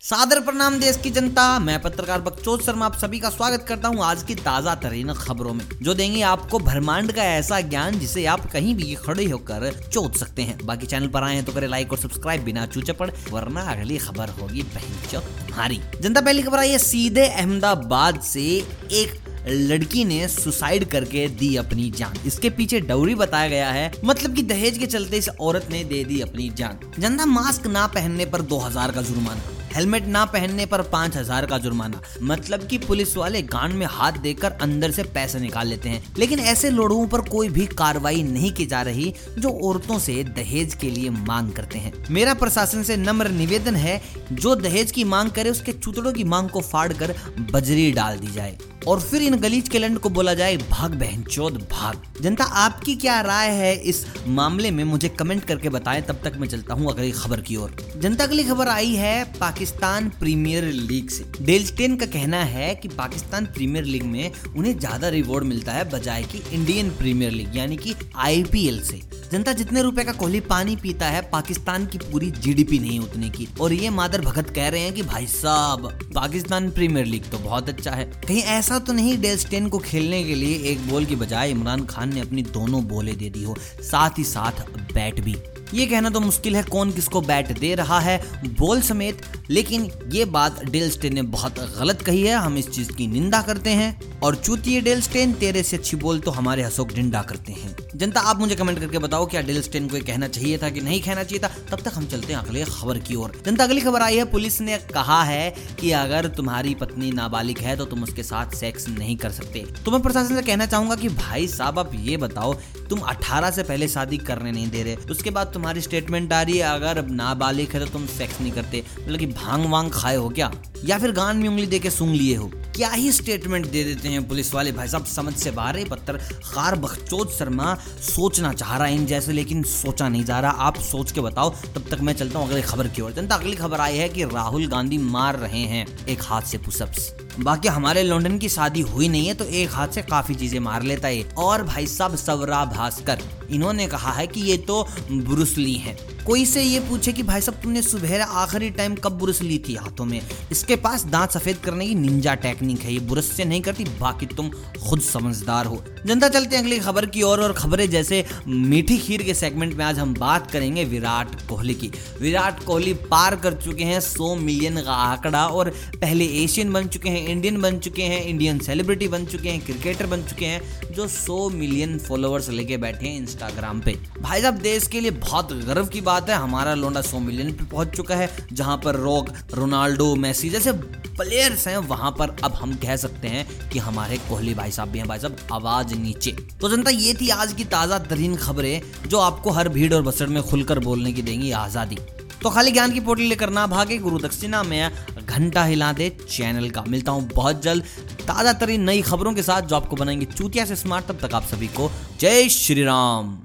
सादर प्रणाम देश की जनता, मैं पत्रकार बकचोद शर्मा आप सभी का स्वागत करता हूँ आज की ताज़ा तरीन खबरों में, जो देंगे आपको ब्रह्मांड का ऐसा ज्ञान जिसे आप कहीं भी खड़े होकर चोट सकते हैं। बाकी चैनल पर आए हैं तो करें लाइक और सब्सक्राइब बिना चूचे पड़ वरना अगली खबर होगी तुम्हारी जनता, पहली खबर आई है, सीधे अहमदाबाद से एक लड़की ने सुसाइड करके दी अपनी जान। इसके पीछे डौरी बताया गया है मतलब कि दहेज के चलते इस औरत ने दे दी अपनी जान। जनता, मास्क ना पहनने पर 2000 का जुर्माना। हेलमेट ना पहनने पर पाँच हज़ार का जुर्माना। मतलब कि पुलिस वाले गांड में हाथ देकर अंदर से पैसे निकाल लेते हैं। लेकिन ऐसे लोगों पर कोई भी कार्रवाई नहीं की जा रही, जो औरतों से दहेज के लिए मांग करते हैं। मेरा प्रशासन से नम्र निवेदन है, जो दहेज की मांग करे, उसके चुतड़ों की मांग को फाड़ कर बजरी डाल दी जाए। और फिर इन गलीज के लंड को बोला जाए भाग बहन चौध भाग। जनता, आपकी क्या राय है? इस मामले में मुझे कमेंट करके बताएँ, तब तक मैं चलता हूँ अगली खबर की ओर। जनता, अगली खबर आई है पाकिस्तान प्रीमियर लीग से। डेलस्टेन का कहना है कि पाकिस्तान प्रीमियर लीग में उन्हें ज़्यादा रिवॉर्ड मिलता है बजाय की इंडियन प्रीमियर लीग, यानी कि आईपीएल से। जनता जितने रुपए का कोहली पानी पीता है, पाकिस्तान की पूरी जीडीपी नहीं उतने की। और ये मादर भगत कह रहे हैं कि भाई साहब, पाकिस्तान प्रीमियर लीग तो बहुत अच्छा है। कहीं ऐसा तो नहीं डेल स्टेन को खेलने के लिए एक बॉल की बजाय इमरान खान ने अपनी दोनों बोले दे दी हो, साथ ही साथ बैट भी। ये कहना तो मुश्किल है कौन किसको बैट दे रहा है बॉल समेत, लेकिन ये बात डेल स्टेन ने बहुत गलत कही है। हम इस चीज़ की निंदा करते हैं। और चूतिए डेल स्टेन, तेरे से अच्छी बोल तो हमारे हसोक डिंडा करते हैं। जनता, आप मुझे कमेंट करके बताओ, क्या डेल स्टेन को कहना चाहिए था कि नहीं कहना चाहिए था? तब तक हम चलते हैं अगले खबर की ओर। जनता, अगली खबर आई है। पुलिस ने कहा है कि अगर तुम्हारी पत्नी नाबालिग है तो तुम उसके साथ सेक्स नहीं कर सकते। तो मैं प्रशासन से कहना चाहूँगा कि भाई साहब, आप ये बताओ, तुम 18 से पहले शादी करने नहीं दे रहे। उसके बाद तुम्हारी स्टेटमेंट आ रही है, अगर नाबालिग है तो तुम सेक्स नहीं करते। मतलब कि भाँग वांग खाए हो क्या? या फिर गान में उंगली देके सूंघ लिए हो? क्या ही स्टेटमेंट दे देते हैं पुलिस वाले? भाई साहब, समझ से बाहर है, पत्थर। खार बखचोद शर्मा सोचना चाह रहा है इन जैसे, लेकिन सोचा नहीं जा रहा। आप सोच के बताओ, तब तक मैं चलता हूँ अगली खबर की ओर। जनता, अगली खबर आई है कि राहुल गांधी मार रहे हैं एक हाथ से पुशअप्स बाकी हमारे लंदन की शादी हुई नहीं है तो एक हाथ से काफ़ी चीज़ें मार लेता है। और भाई साहब, सवरा भास्कर, इन्होंने कहा है कि ये तो ब्रुसली है। कोई से ये पूछे कि भाई साहब तुमने सुबह आखिरी टाइम कब बुरस ली थी हाथों में? इसके पास दांत सफ़ेद करने की निंजा टेक्निक है। ये बुरस से नहीं करती, बाकी तुम खुद समझदार हो। जनता, चलते हैं अगली खबर की ओर और खबरें जैसे मीठी खीर के सेगमेंट में आज हम बात करेंगे विराट कोहली की। विराट कोहली पार कर चुके हैं सौ मिलियन का आंकड़ा और पहले एशियन बन चुके हैं इंडियन बन चुके हैं इंडियन सेलिब्रिटी बन चुके हैं क्रिकेटर बन चुके हैं। जो सौ मिलियन फॉलोअर्स लेके बैठे हैं इंस्टाग्राम पे। भाई साहब, देश के लिए बहुत गर्व की बात है। हमारा लोंडा सौ मिलियन पे पहुँच चुका है, जहाँ पर रोक रोनाल्डो, मेसी जैसे प्लेयर्स हैं, वहाँ पर अब हम कह सकते हैं कि हमारे कोहली भाई साहब भी हैं। भाई साहब, आवाज़ नीचे। तो जनता, ये थी आज की ताज़ा तरीन खबरें, जो आपको हर भीड़ और बसड़ में खुलकर बोलने की देंगी आज़ादी। तो खाली ज्ञान की पोटली लेकर ना भागे, गुरु दक्षिणा में घंटा हिला दे चैनल का। मिलता हूँ बहुत जल्द। ताज़ा तरीन नई खबरों के साथ जो आपको बनाएँगे चूतिया से स्मार्ट, तब तक आप सभी को जय श्री राम।